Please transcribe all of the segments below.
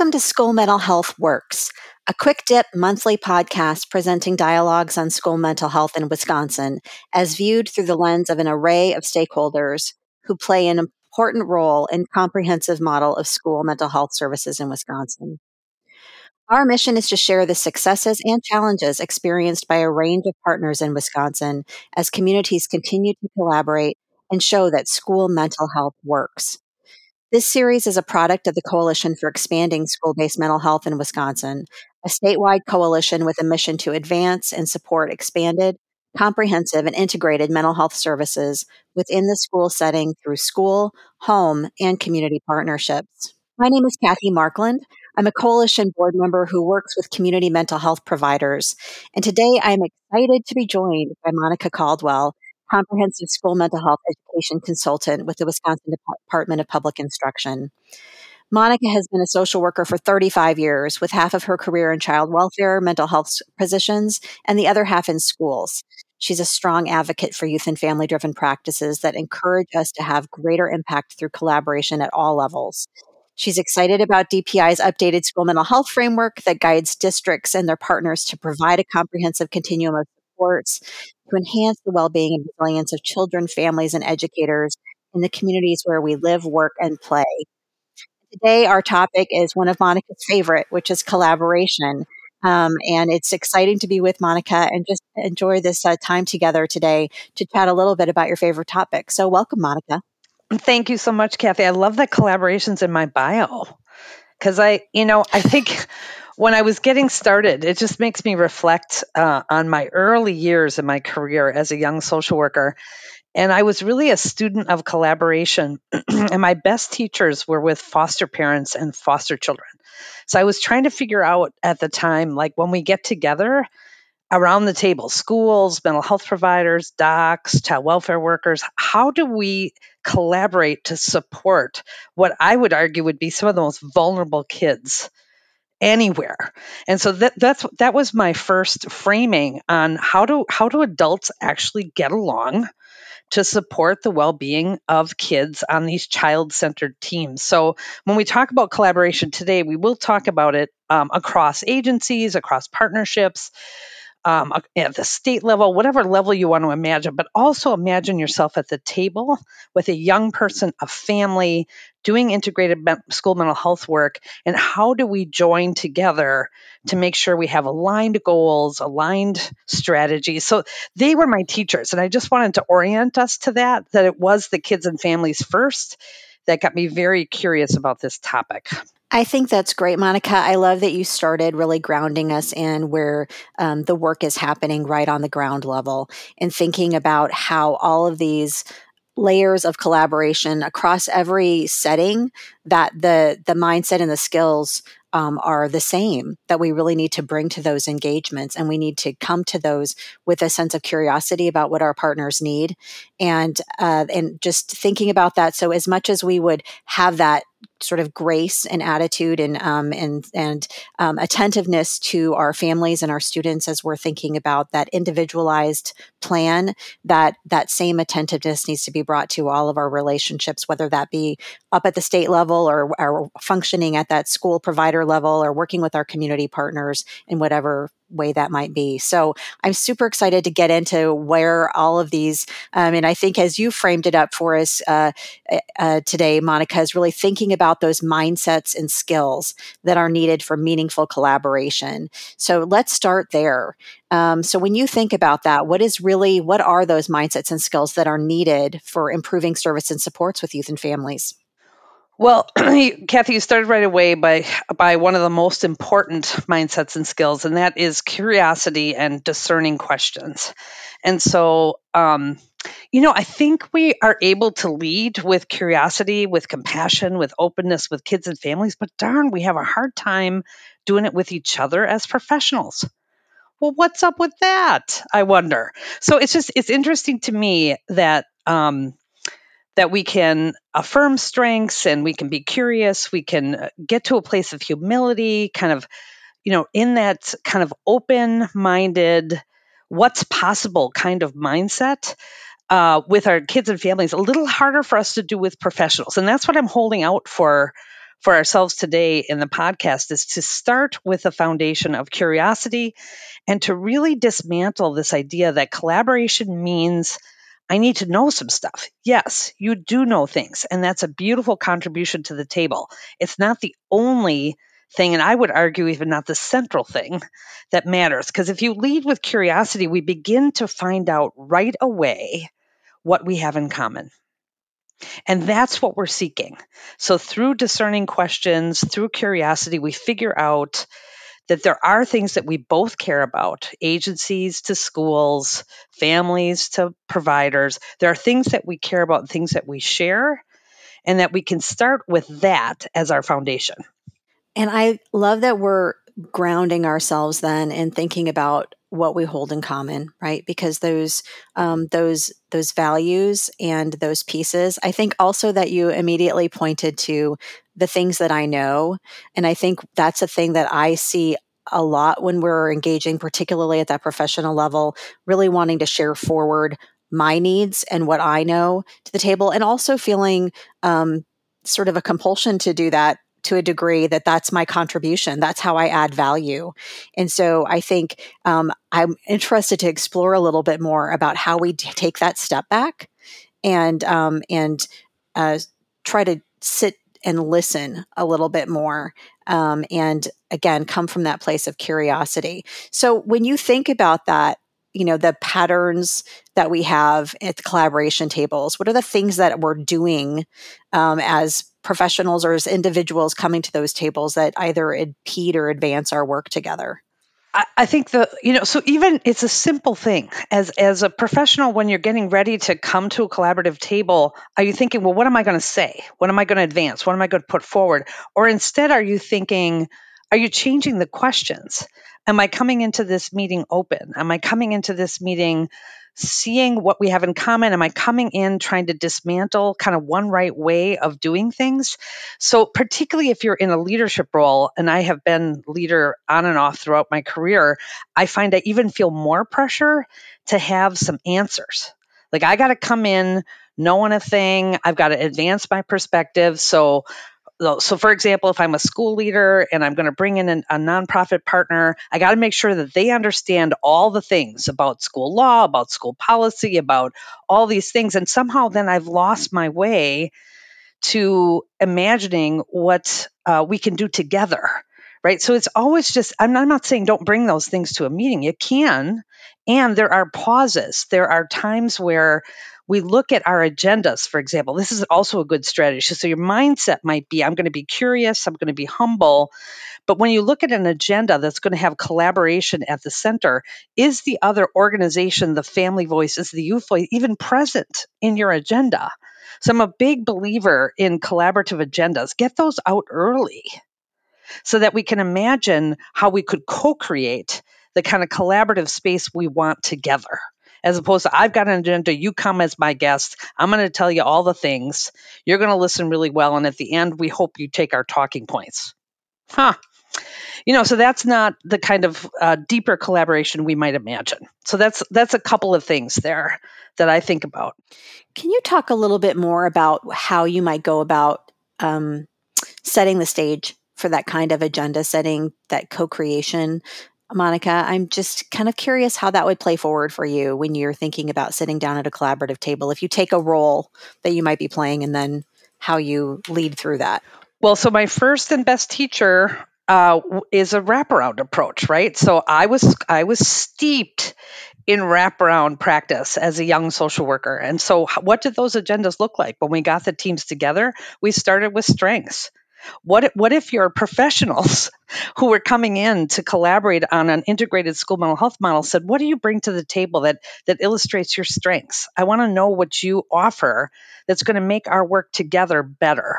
Welcome to School Mental Health Works, a quick dip monthly podcast presenting dialogues on school mental health in Wisconsin as viewed through the lens of an array of stakeholders who play an important role in comprehensive model of school mental health services in Wisconsin. Our mission is to share the successes and challenges experienced by a range of partners in Wisconsin as communities continue to collaborate and show that school mental health works. This series is a product of the Coalition for Expanding School Based Mental Health in Wisconsin, a statewide coalition with a mission to advance and support expanded, comprehensive, and integrated mental health services within the school setting through school, home, and community partnerships. My name is Kathy Markeland. I'm a coalition board member who works with community mental health providers. And today I'm excited to be joined by Monica Caldwell, comprehensive school mental health education consultant with the Wisconsin Department of Public Instruction. Monica has been a social worker for 35 years, with half of her career in child welfare, mental health positions, and the other half in schools. She's a strong advocate for youth and family driven practices that encourage us to have greater impact through collaboration at all levels. She's excited about DPI's updated school mental health framework that guides districts and their partners to provide a comprehensive continuum of supports to enhance the well-being and resilience of children, families, and educators in the communities where we live, work, and play. Today, our topic is one of Monica's favorite, which is collaboration. Um, and it's exciting to be with Monica and just enjoy this uh, time together today to chat a little bit about your favorite topic. So, welcome, Monica. Thank you so much, Kathy. I love that collaborations in my bio because I, you know, I think when I was getting started, it just makes me reflect uh, on my early years in my career as a young social worker. And I was really a student of collaboration, and my best teachers were with foster parents and foster children. So I was trying to figure out at the time, like when we get together around the table, schools, mental health providers, docs, child welfare workers, how do we collaborate to support what I would argue would be some of the most vulnerable kids anywhere. And so that that's that was my first framing on how do how do adults actually get along to support the well-being of kids on these child-centered teams. So when we talk about collaboration today, we will talk about it um, across agencies, across partnerships, um, at the state level, whatever level you want to imagine, but also imagine yourself at the table with a young person, a family, doing integrated school mental health work. And how do we join together to make sure we have aligned goals, aligned strategies? So they were my teachers. And I just wanted to orient us to that, that it was the kids and families first that got me very curious about this topic. I think that's great, Monica. I love that you started really grounding us in where um, the work is happening right on the ground level and thinking about how all of these layers of collaboration across every setting that the the mindset and the skills um, are the same that we really need to bring to those engagements and we need to come to those with a sense of curiosity about what our partners need. And uh, and just thinking about that so as much as we would have that sort of grace and attitude and um, and and um, attentiveness to our families and our students as we're thinking about that individualized plan that that same attentiveness needs to be brought to all of our relationships whether that be up at the state level or, or functioning at that school provider level or working with our community partners in whatever way that might be. So I'm super excited to get into where all of these, um, and I think as you framed it up for us uh, uh, today, Monica, is really thinking about those mindsets and skills that are needed for meaningful collaboration. So let's start there. Um, so when you think about that, what is really, what are those mindsets and skills that are needed for improving service and supports with youth and families? Well, Kathy, you started right away by by one of the most important mindsets and skills, and that is curiosity and discerning questions. And so, um, you know, I think we are able to lead with curiosity, with compassion, with openness with kids and families, but darn, we have a hard time doing it with each other as professionals. Well, what's up with that? I wonder. So it's just it's interesting to me that um, that we can affirm strengths and we can be curious, we can uh, get to a place of humility, kind of, you know, in that kind of open minded, what's possible kind of mindset. Uh, with our kids and families, a little harder for us to do with professionals, and that's what I'm holding out for for ourselves today in the podcast is to start with a foundation of curiosity and to really dismantle this idea that collaboration means I need to know some stuff. Yes, you do know things, and that's a beautiful contribution to the table. It's not the only thing, and I would argue even not the central thing that matters. Because if you lead with curiosity, we begin to find out right away what we have in common. And that's what we're seeking. So, through discerning questions, through curiosity, we figure out that there are things that we both care about agencies to schools, families to providers. There are things that we care about, things that we share, and that we can start with that as our foundation. And I love that we're grounding ourselves then in thinking about what we hold in common, right? Because those um, those those values and those pieces. I think also that you immediately pointed to the things that I know. And I think that's a thing that I see a lot when we're engaging, particularly at that professional level, really wanting to share forward my needs and what I know to the table, and also feeling um, sort of a compulsion to do that to a degree that that's my contribution. That's how I add value. And so I think um, I'm interested to explore a little bit more about how we take that step back and um, and uh, try to sit and listen a little bit more um, and again come from that place of curiosity so when you think about that you know the patterns that we have at the collaboration tables what are the things that we're doing um, as professionals or as individuals coming to those tables that either impede or advance our work together? I, think the you know so even it's a simple thing. As as a professional when you're getting ready to come to a collaborative table are you thinking well what am I going to say? What am I going to advance? What am I going to put forward? Or instead are you thinking are you changing the questions? Am I coming into this meeting open? Am I coming into this meeting seeing what we have in common? Am I coming in trying to dismantle kind of one right way of doing things? So, particularly if you're in a leadership role, and I have been leader on and off throughout my career, I find I even feel more pressure to have some answers. Like, I got to come in knowing a thing, I've got to advance my perspective. So, so for example if i'm a school leader and i'm going to bring in an, a nonprofit partner i got to make sure that they understand all the things about school law about school policy about all these things. And somehow then i've lost my way to imagining what uh, we can do together right? So it's always just I'm not, I'm not saying don't bring those things to a meeting. You can and there are pauses. There are times where we look at our agendas, for example. This is also a good strategy. So your mindset might be I'm going to be curious, I'm going to be humble. But when you look at an agenda that's going to have collaboration at the center, is the other organization, the family voice, is the youth voice even present in your agenda? So I'm a big believer in collaborative agendas. Get those out early so that we can imagine how we could co create the kind of collaborative space we want together as opposed to I've got an agenda, you come as my guest. I'm going to tell you all the things. You're going to listen really well. And at the end, we hope you take our talking points. Huh. You know, so that's not the kind of uh, deeper collaboration we might imagine. So that's that's a couple of things there that I think about. Can you talk a little bit more about how you might go about um, setting the stage for that kind of agenda setting, that co-creation Monica, I'm just kind of curious how that would play forward for you when you're thinking about sitting down at a collaborative table. If you take a role that you might be playing and then how you lead through that. Well, so my first and best teacher uh, is a wraparound approach, right? So I was I was steeped in wraparound practice as a young social worker, and so what did those agendas look like when we got the teams together? We started with strengths. What what if your professionals who were coming in to collaborate on an integrated school mental health model said, "What do you bring to the table that that illustrates your strengths? I want to know what you offer that's going to make our work together better."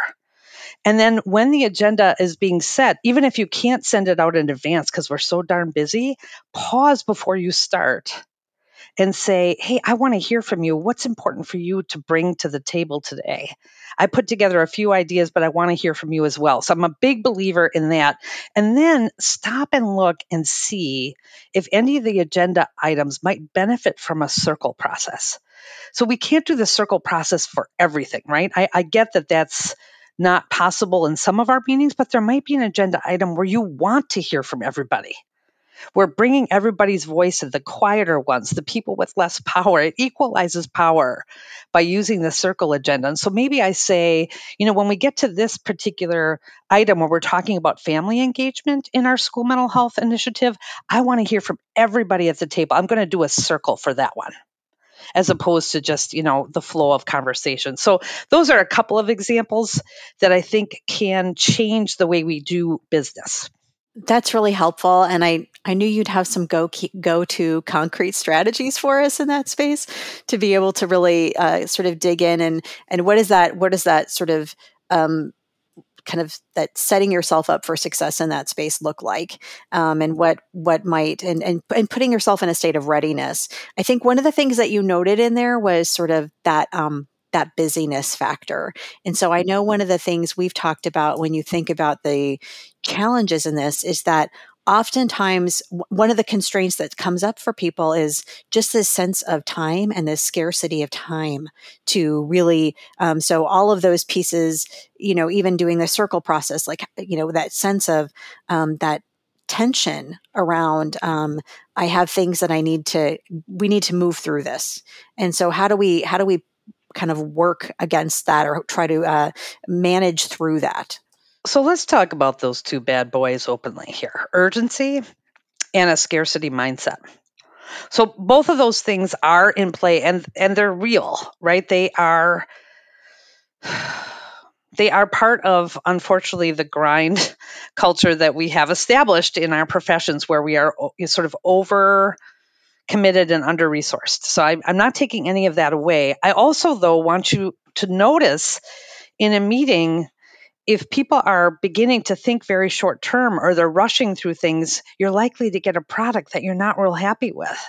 And then when the agenda is being set, even if you can't send it out in advance because we're so darn busy, pause before you start and say, Hey, I want to hear from you. What's important for you to bring to the table today? I put together a few ideas, but I want to hear from you as well. So I'm a big believer in that. And then stop and look and see if any of the agenda items might benefit from a circle process. So we can't do the circle process for everything, right? I, I get that that's not possible in some of our meetings, but there might be an agenda item where you want to hear from everybody. We're bringing everybody's voice to the quieter ones, the people with less power. It equalizes power by using the circle agenda. And so maybe I say, you know, when we get to this particular item where we're talking about family engagement in our school mental health initiative, I want to hear from everybody at the table. I'm going to do a circle for that one as opposed to just you know the flow of conversation so those are a couple of examples that i think can change the way we do business that's really helpful and i i knew you'd have some go go to concrete strategies for us in that space to be able to really uh, sort of dig in and and what is that what is that sort of um, kind of that setting yourself up for success in that space look like? Um, and what what might and, and and putting yourself in a state of readiness. I think one of the things that you noted in there was sort of that um, that busyness factor. And so i know one of the things we've talked about when you think about the challenges in this is that oftentimes one of the constraints that comes up for people is just this sense of time and this scarcity of time to really um, so all of those pieces you know even doing the circle process like you know that sense of um, that tension around um, i have things that i need to we need to move through this. And so how do we how do we kind of work against that or try to uh, manage through that so let's talk about those two bad boys openly here urgency and a scarcity mindset. So both of those things are in play and and they're real, right? They are they are part of unfortunately the grind culture that we have established in our professions where we are sort of over committed and under resourced. So I, I'm not taking any of that away. I also though want you to notice in a meeting if people are beginning to think very short term or they're rushing through things, you're likely to get a product that you're not real happy with.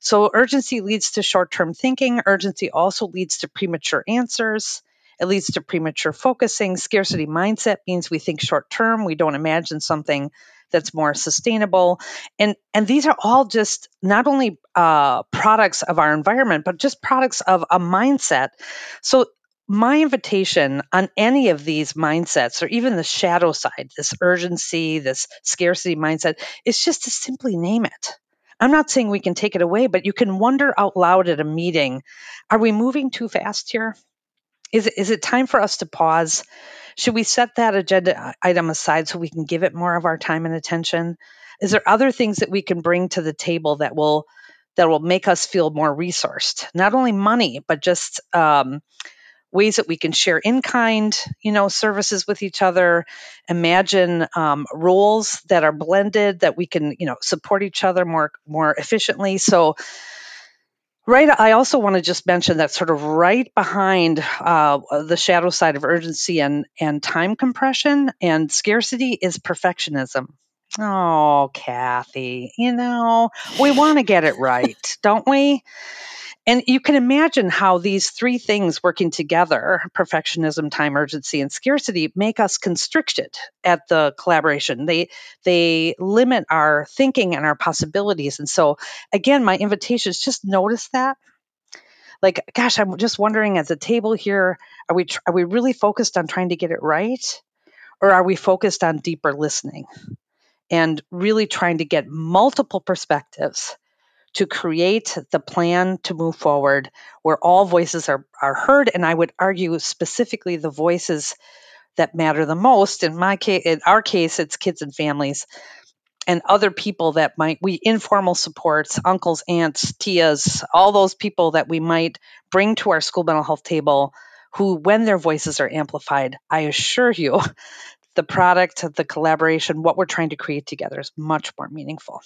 So, urgency leads to short term thinking. Urgency also leads to premature answers. It leads to premature focusing. Scarcity mindset means we think short term. We don't imagine something that's more sustainable. And, and these are all just not only uh, products of our environment, but just products of a mindset. So my invitation on any of these mindsets or even the shadow side this urgency this scarcity mindset is just to simply name it. I'm not saying we can take it away but you can wonder out loud at a meeting are we moving too fast here? Is it, is it time for us to pause? Should we set that agenda item aside so we can give it more of our time and attention? Is there other things that we can bring to the table that will that will make us feel more resourced? Not only money but just um, ways that we can share in kind you know services with each other imagine um, roles that are blended that we can you know support each other more more efficiently so Right. I also want to just mention that sort of right behind uh, the shadow side of urgency and, and time compression and scarcity is perfectionism. Oh, Kathy, you know, we want to get it right, don't we? And you can imagine how these three things working together perfectionism, time urgency, and scarcity make us constricted at the collaboration. They, they limit our thinking and our possibilities. And so, again, my invitation is just notice that. Like, gosh, I'm just wondering at the table here, are we, are we really focused on trying to get it right? Or are we focused on deeper listening and really trying to get multiple perspectives to create the plan to move forward where all voices are, are heard. And I would argue specifically the voices that matter the most. In my case, in our case, it's kids and families and other people that might we informal supports, uncles, aunts, tias, all those people that we might bring to our school mental health table who when their voices are amplified, I assure you the product, the collaboration, what we're trying to create together is much more meaningful.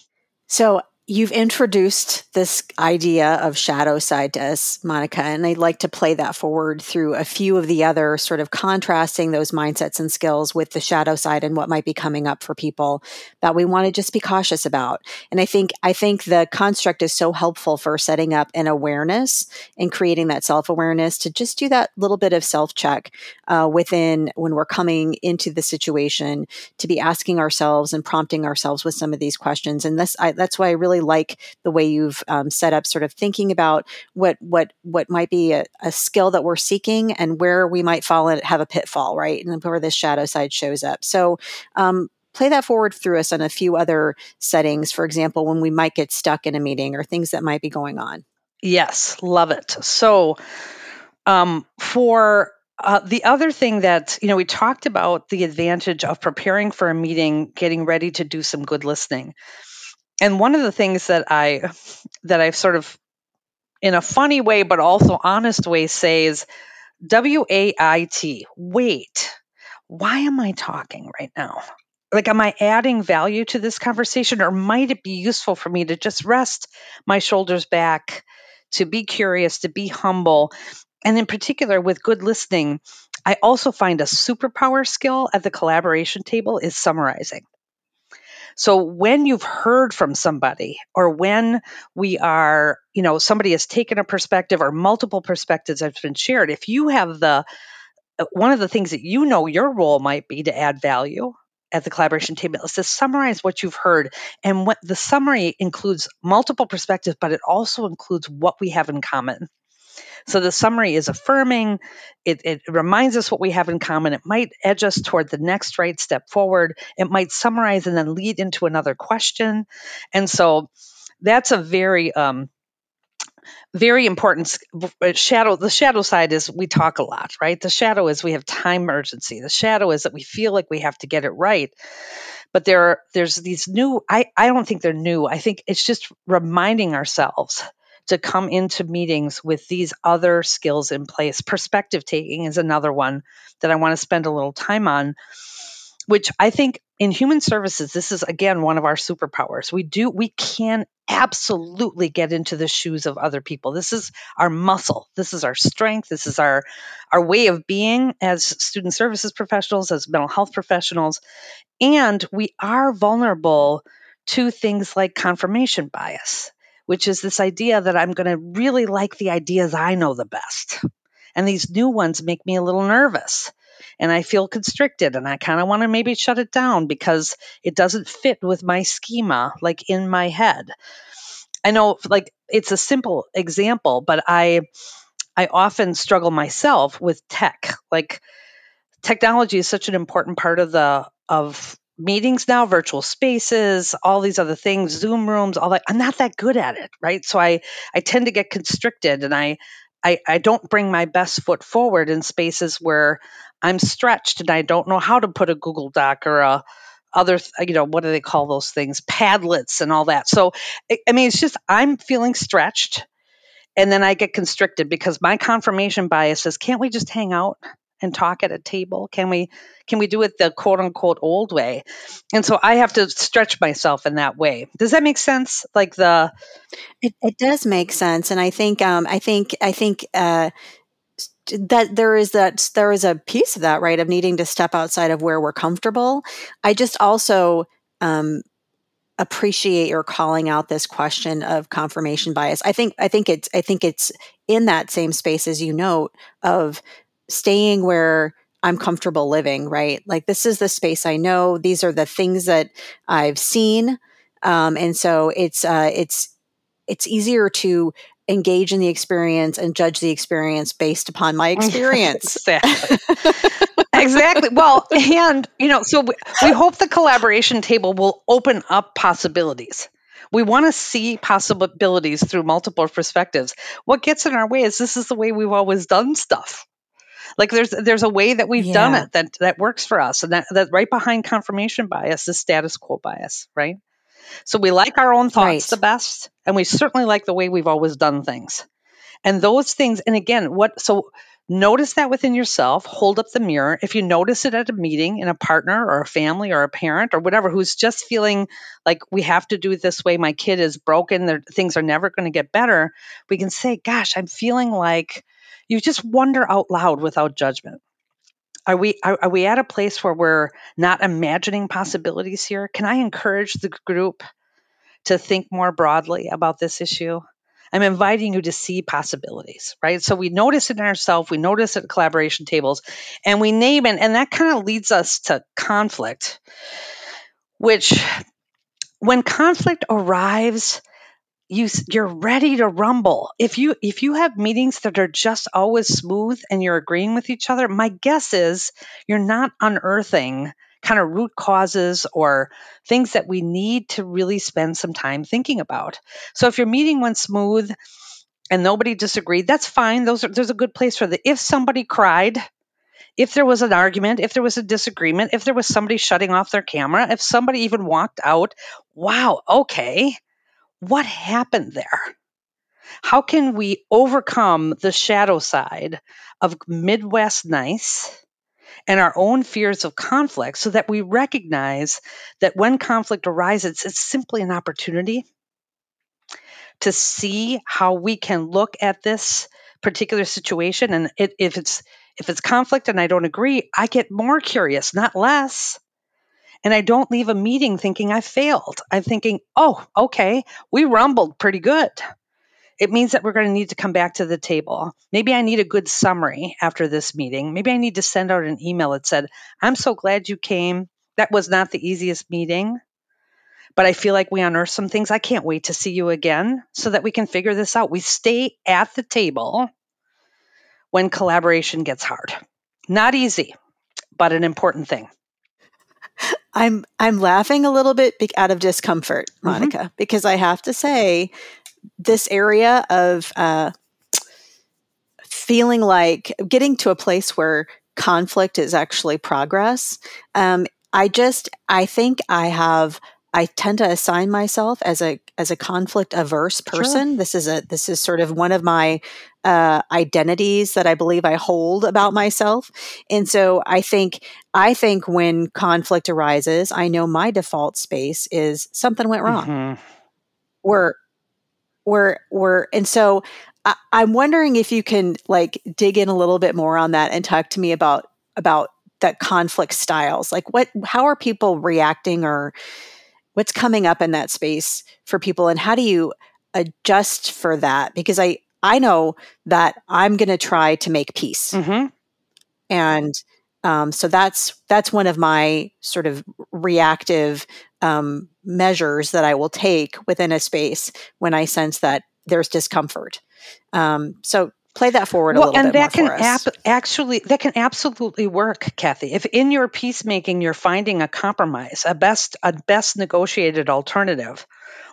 So You've introduced this idea of shadow side to us, Monica, and I'd like to play that forward through a few of the other sort of contrasting those mindsets and skills with the shadow side and what might be coming up for people that we want to just be cautious about. And I think I think the construct is so helpful for setting up an awareness and creating that self awareness to just do that little bit of self check uh, within when we're coming into the situation to be asking ourselves and prompting ourselves with some of these questions. And this I, that's why I really really like the way you've um, set up sort of thinking about what what what might be a, a, skill that we're seeking and where we might fall and have a pitfall, right? And where this shadow side shows up. So um, play that forward through us on a few other settings, for example, when we might get stuck in a meeting or things that might be going on. Yes, love it. So, um, for uh, the other thing that you know we talked about the advantage of preparing for a meeting getting ready to do some good listening and one of the things that i that i've sort of in a funny way but also honest way says w-a-i-t wait why am i talking right now? Like am i adding value to this conversation or might it be useful for me to just rest my shoulders back to be curious to be humble? And in particular with good listening i also find a superpower skill at the collaboration table is summarizing so when you've heard from somebody or when we are you know somebody has taken a perspective or multiple perspectives have been shared if you have the uh, one of the things that you know your role might be to add value at the collaboration table is to summarize what you've heard. And what the summary includes multiple perspectives, but it also includes what we have in common. So the summary is affirming. It, it, reminds us what we have in common. It might edge us toward the next right step forward. It might summarize and then lead into another question. And so that's a very um, very important uh, shadow the shadow side is we talk a lot right the shadow is we have time urgency the shadow is that we feel like we have to get it right but there are there's these new i i don't think they're new i think it's just reminding ourselves to come into meetings with these other skills in place perspective taking is another one that i want to spend a little time on which I think in human services, this is again one of our superpowers. We do, we can absolutely get into the shoes of other people. This is our muscle. This is our strength. This is our, our way of being as student services professionals, as mental health professionals. And we are vulnerable to things like confirmation bias, which is this idea that I'm going to really like the ideas I know the best. And these new ones make me a little nervous and I feel constricted and I kind of want to maybe shut it down because it doesn't fit with my schema, like in my head. I know, like, it's a simple example, but I. I often struggle myself with tech. Like technology is such an important part of the of meetings now, virtual spaces, all these other things, Zoom rooms, all that. I'm not that good at it, right? So I I tend to get constricted and I I, I don't bring my best foot forward in spaces where I'm stretched and I don't know how to put a Google Doc or a other you know what do they call those things padlets and all that so i mean it's just i'm feeling stretched and then i get constricted because my confirmation bias is can't we just hang out and talk at a table? Can we can we do it the quote unquote old way? And so i have to stretch myself in that way. Does that make sense? Like the it, it does make sense. And i think um i think i think uh that there is that there is a piece of that right of needing to step outside of where we're comfortable. I just also um, appreciate your calling out this question of confirmation bias. I think i think it's i think it's in that same space as you note of staying where i'm comfortable living right like this is the space i know these are the things that i've seen um, and so it's uh, it's it's easier to engage in the experience and judge the experience based upon my experience. exactly. exactly. Well, and you know, so we, we hope the collaboration table will open up possibilities. We want to see possibilities through multiple perspectives. What gets in our way is this is the way we've always done stuff. Like there's there's a way that we've yeah. done it that that works for us, and that that right behind confirmation bias is status quo bias, right? So we like our own thoughts right. the best, and we certainly like the way we've always done things. And those things, and again, what so notice that within yourself, hold up the mirror. If you notice it at a meeting in a partner or a family or a parent or whatever who's just feeling like we have to do it this way, my kid is broken, their things are never going to get better, we can say, Gosh, I'm feeling like you just wonder out loud without judgment. Are we are, are we at a place where we're not imagining possibilities here? Can I encourage the group to think more broadly about this issue? I'm inviting you to see possibilities, right? So we notice it in ourselves, we notice it at collaboration tables, and we name it, and that kind of leads us to conflict, which when conflict arrives, you you're ready to rumble. If you if you have meetings that are just always smooth and you're agreeing with each other, my guess is you're not unearthing kind of root causes or things that we need to really spend some time thinking about. So if your meeting went smooth and nobody disagreed, that's fine. Those are, there's a good place for that. If somebody cried, if there was an argument, if there was a disagreement, if there was somebody shutting off their camera, if somebody even walked out, wow, okay, what happened there? How can we overcome the shadow side of Midwest nice and our own fears of conflict so that we recognize that when conflict arises, it's simply an opportunity to see how we can look at this particular situation and it, if it's if it's conflict and I don't agree, I get more curious, not less. And I don't leave a meeting thinking I failed. I'm thinking, oh, okay, we rumbled pretty good. It means that we're going to need to come back to the table. Maybe I need a good summary after this meeting. Maybe I need to send out an email that said, I'm so glad you came. That was not the easiest meeting, but I feel like we unearthed some things. I can't wait to see you again so that we can figure this out. We stay at the table when collaboration gets hard. Not easy, but an important thing. I'm I'm laughing a little bit out of discomfort, mm-hmm. Monica, mm-hmm. because I have to say this area of uh, feeling like getting to a place where conflict is actually progress. Um, I just I think I have I tend to assign myself as a as a conflict averse person. Sure. This is a this is sort of one of my uh, identities that I believe I hold about myself. And so I think I think when conflict arises, I know my default space is something went wrong. Mm-hmm. We're we're we're and so I, I'm wondering if you can like dig in a little bit more on that and talk to me about about that conflict styles. Like what how are people reacting or what's coming up in that space for people and how do you adjust for that? Because i i know that i'm going to try to make peace. Mm-hmm. and um, so that's that's one of my sort of reactive um, measures that i will take within a space when i sense that there's discomfort. Um, so play that forward well, a little and bit that can ap- actually that can absolutely work kathy. If in your peacemaking you're finding a compromise a best a best negotiated alternative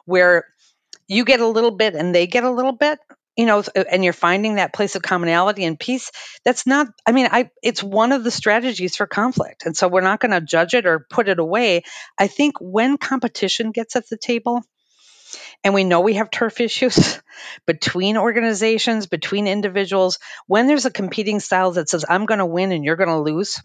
where you get a little bit and they get a little bit you know and you're finding that place of commonality and peace that's not i mean i it's one of the strategies for conflict. And so we're not going to judge it or put it away. I think when competition gets at the table and we know we have turf issues between organizations, between individuals. When there's a competing style that says, I'm going to win and you're going to lose,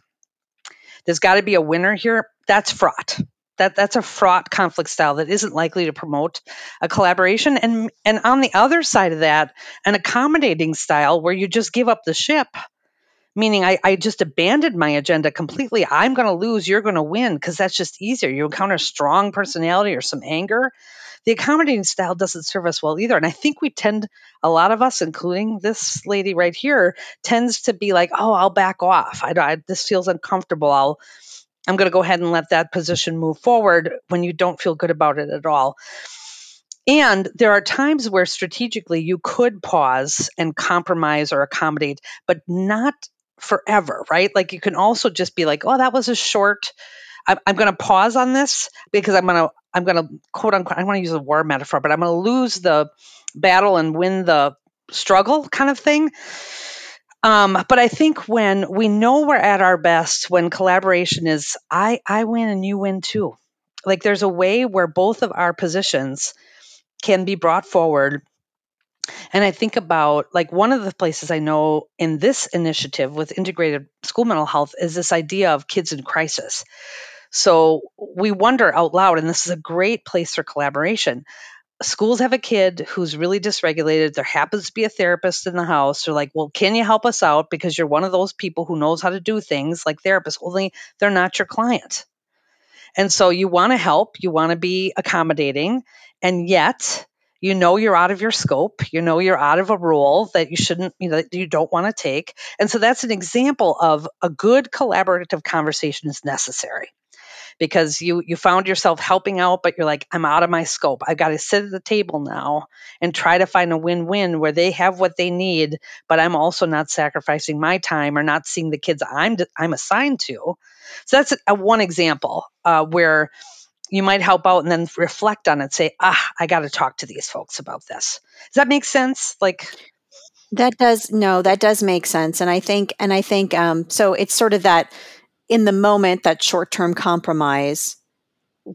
there's got to be a winner here. That's fraught. That, that's a fraught conflict style that isn't likely to promote a collaboration. And, and on the other side of that, an accommodating style where you just give up the ship meaning I, I just abandoned my agenda completely. I'm going to lose, you're going to win because that's just easier. You encounter strong personality or some anger the accommodating style doesn't serve us well either. And I think we tend, a lot of us, including this lady right here, tends to be like, oh, I'll back off. I, I this feels uncomfortable. I'll, I'm going to go ahead and let that position move forward when you don't feel good about it at all. And there are times where strategically you could pause and compromise or accommodate, but not forever, right? Like you can also just be like, oh, that was a short I'm, I'm going to pause on this because I'm going to I'm going to quote unquote I want to use a war metaphor, but I'm going to lose the battle and win the struggle kind of thing. Um, but I think when we know we're at our best, when collaboration is I I win and you win too. Like there's a way where both of our positions can be brought forward and I think about like one of the places I know in this initiative with integrated school mental health is this idea of kids in crisis. So we wonder out loud, and this is a great place for collaboration. Schools have a kid who's really dysregulated. There happens to be a therapist in the house. They're like, Well, can you help us out? Because you're one of those people who knows how to do things like therapists, only they're not your client. And so you want to help, you want to be accommodating, and yet you know you're out of your scope you know you're out of a role that you shouldn't you know that you don't want to take and so that's an example of a good collaborative conversation is necessary because you you found yourself helping out but you're like I'm out of my scope. I've got to sit at the table now and try to find a win-win where they have what they need but I'm also not sacrificing my time or not seeing the kids I'm I'm assigned to. So that's a, a one example uh, where you might help out and then reflect on it say ah i got to talk to these folks about this does that make sense like that does no that does make sense and i think and i think um so it's sort of that in the moment that short-term compromise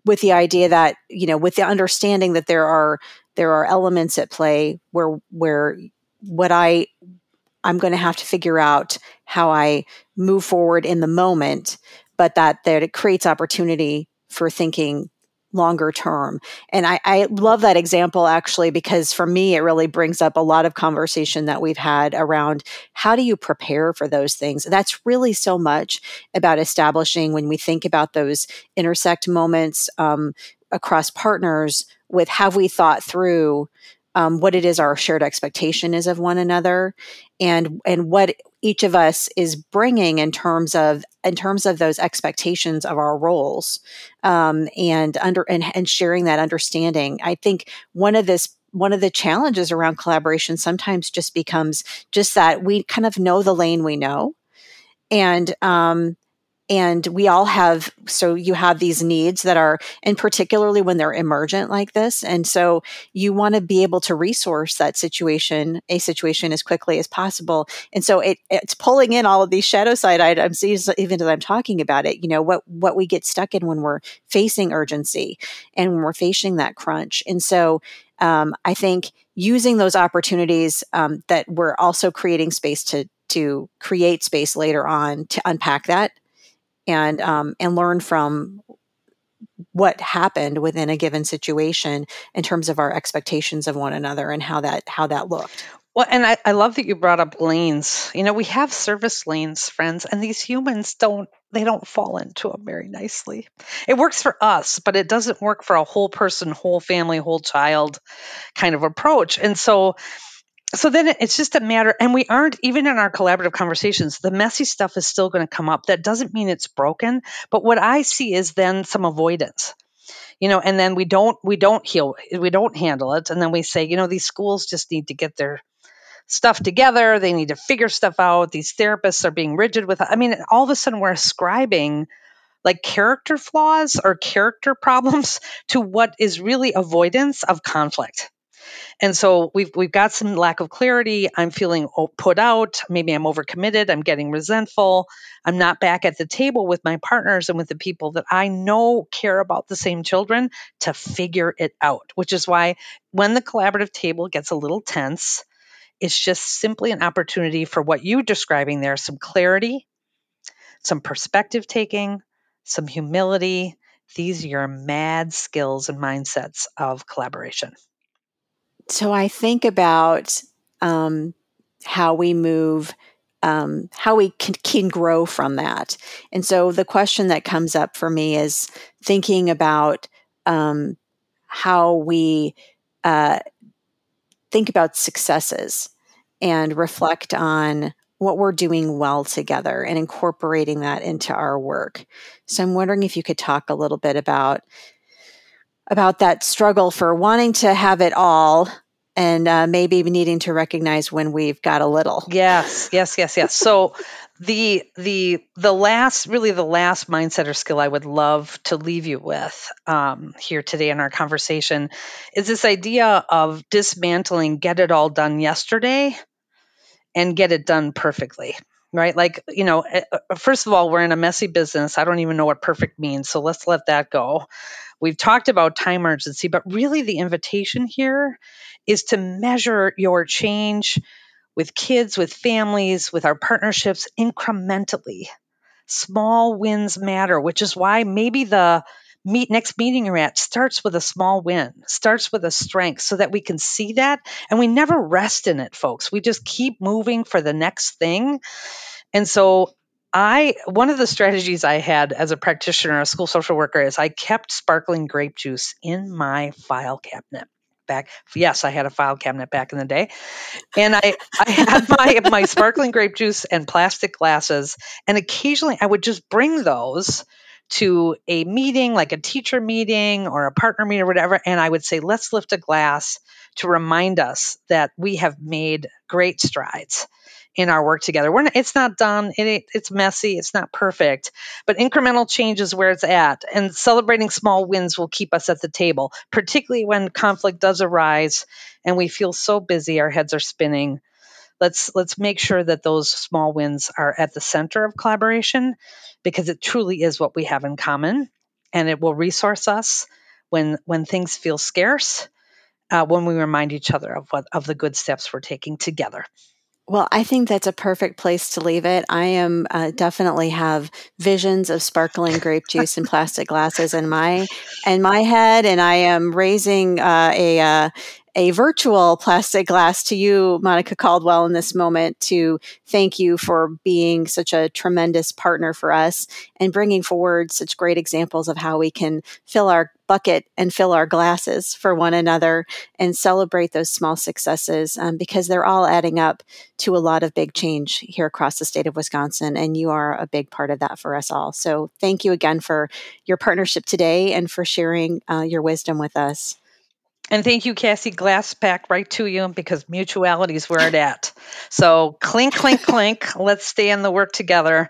with the idea that you know with the understanding that there are there are elements at play where where what i i'm going to have to figure out how i move forward in the moment but that that it creates opportunity for thinking longer term. And I, I, love that example actually, because for me, it really brings up a lot of conversation that we've had around how do you prepare for those things? That's really so much about establishing when we think about those intersect moments um, across partners with have we thought through um, what it is our shared expectation is of one another and and what each of us is bringing in terms of in terms of those expectations of our roles um, and under and, and sharing that understanding i think one of this one of the challenges around collaboration sometimes just becomes just that we kind of know the lane we know. And um, and we all have so you have these needs that are and particularly when they're emergent like this. And so you want to be able to resource that situation a situation as quickly as possible. And so it, it's pulling in all of these shadow side items even as i'm talking about it you know what what we get stuck in when we're facing urgency and when we're facing that crunch. And so um, i think using those opportunities um, that we're also creating space to to create space later on to unpack that and um, and learn from what happened within a given situation in terms of our expectations of one another and how that how that looked. Well and I, I love that you brought up lanes. You know we have service lanes friends and these humans don't they don't fall into them very nicely. It works for us but it doesn't work for a whole person whole family whole child kind of approach. And so so then it's just a matter and we aren't even in our collaborative conversations the messy stuff is still going to come up. That doesn't mean it's broken but what i see is then some avoidance. You know and then we don't we don't heal we don't handle it and then we say you know these schools just need to get their stuff together they need to figure stuff out these therapists are being rigid with i mean all of a sudden we're ascribing like character flaws or character problems to what is really avoidance of conflict and so we've we've got some lack of clarity. I'm feeling put out. Maybe I'm overcommitted. I'm getting resentful. I'm not back at the table with my partners and with the people that I know care about the same children to figure it out. Which is why when the collaborative table gets a little tense, it's just simply an opportunity for what you're describing there some clarity, some perspective taking, some humility. These are your mad skills and mindsets of collaboration. So I think about um, how we move, um, how we can, can grow from that. And so the question that comes up for me is thinking about um, how we uh, think about successes and reflect on what we're doing well together and incorporating that into our work. So I'm wondering if you could talk a little bit about about that struggle for wanting to have it all and uh, maybe needing to recognize when we've got a little. Yes, yes, yes, yes. So the the the last really the last mindset or skill I would love to leave you with um, here today in our conversation is this idea of dismantling get it all done yesterday and get it done perfectly right? Like, you know, eh, uh, first of all, we're in a messy business. I don't even know what perfect means. So let's let that go. We've talked about time urgency, but really the invitation here is to measure your change with kids, with families, with our partnerships incrementally. Small wins matter, which is why maybe the meet next meeting you're at starts with a small win, starts with a strength so that we can see that and we never rest in it, folks. We just keep moving for the next thing. And so I one of the strategies I had as a practitioner, a school social worker, is I kept sparkling grape juice in my file cabinet. Back, yes, I had a file cabinet back in the day, and I I had my my sparkling grape juice and plastic glasses, and occasionally I would just bring those to a meeting, like a teacher meeting or a partner meeting or whatever, and I would say, let's lift a glass to remind us that we have made great strides in our work together. We're not, it's not done. It, it's messy. It's not perfect, but incremental change is where it's at. And celebrating small wins will keep us at the table, particularly when conflict does arise and we feel so busy, our heads are spinning. Let's let's make sure that those small wins are at the center of collaboration because it truly is what we have in common and it will resource us when when things feel scarce uh, when we remind each other of what of the good steps we're taking together well, I think that's a perfect place to leave it. I am uh, definitely have visions of sparkling grape juice in plastic glasses in my in my head, and I am raising uh, a uh, a virtual plastic glass to you, Monica Caldwell, in this moment to thank you for being such a tremendous partner for us and bringing forward such great examples of how we can fill our bucket and fill our glasses for one another and celebrate those small successes um, because they're all adding up to a lot of big change here across the state of Wisconsin. And you are a big part of that for us all. So thank you again for your partnership today and for sharing uh, your wisdom with us. And thank you, Kathy. Glass back right to you because mutuality is where it at. So clink, clink, clink. Let's stay in the work together.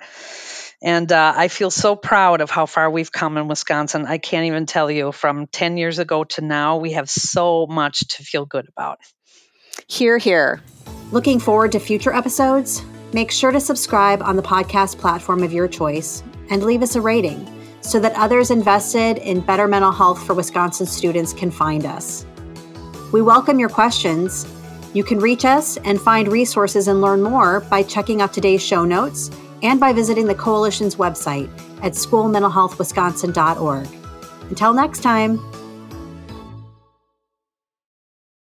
And uh, I feel so proud of how far we've come in Wisconsin. I can't even tell you from 10 years ago to now, we have so much to feel good about. Hear, hear. Looking forward to future episodes? Make sure to subscribe on the podcast platform of your choice and leave us a rating so that others invested in better mental health for Wisconsin students can find us. We welcome your questions. You can reach us and find resources and learn more by checking out today's show notes and by visiting the Coalition's website at schoolmentalhealthwisconsin.org. Until next time.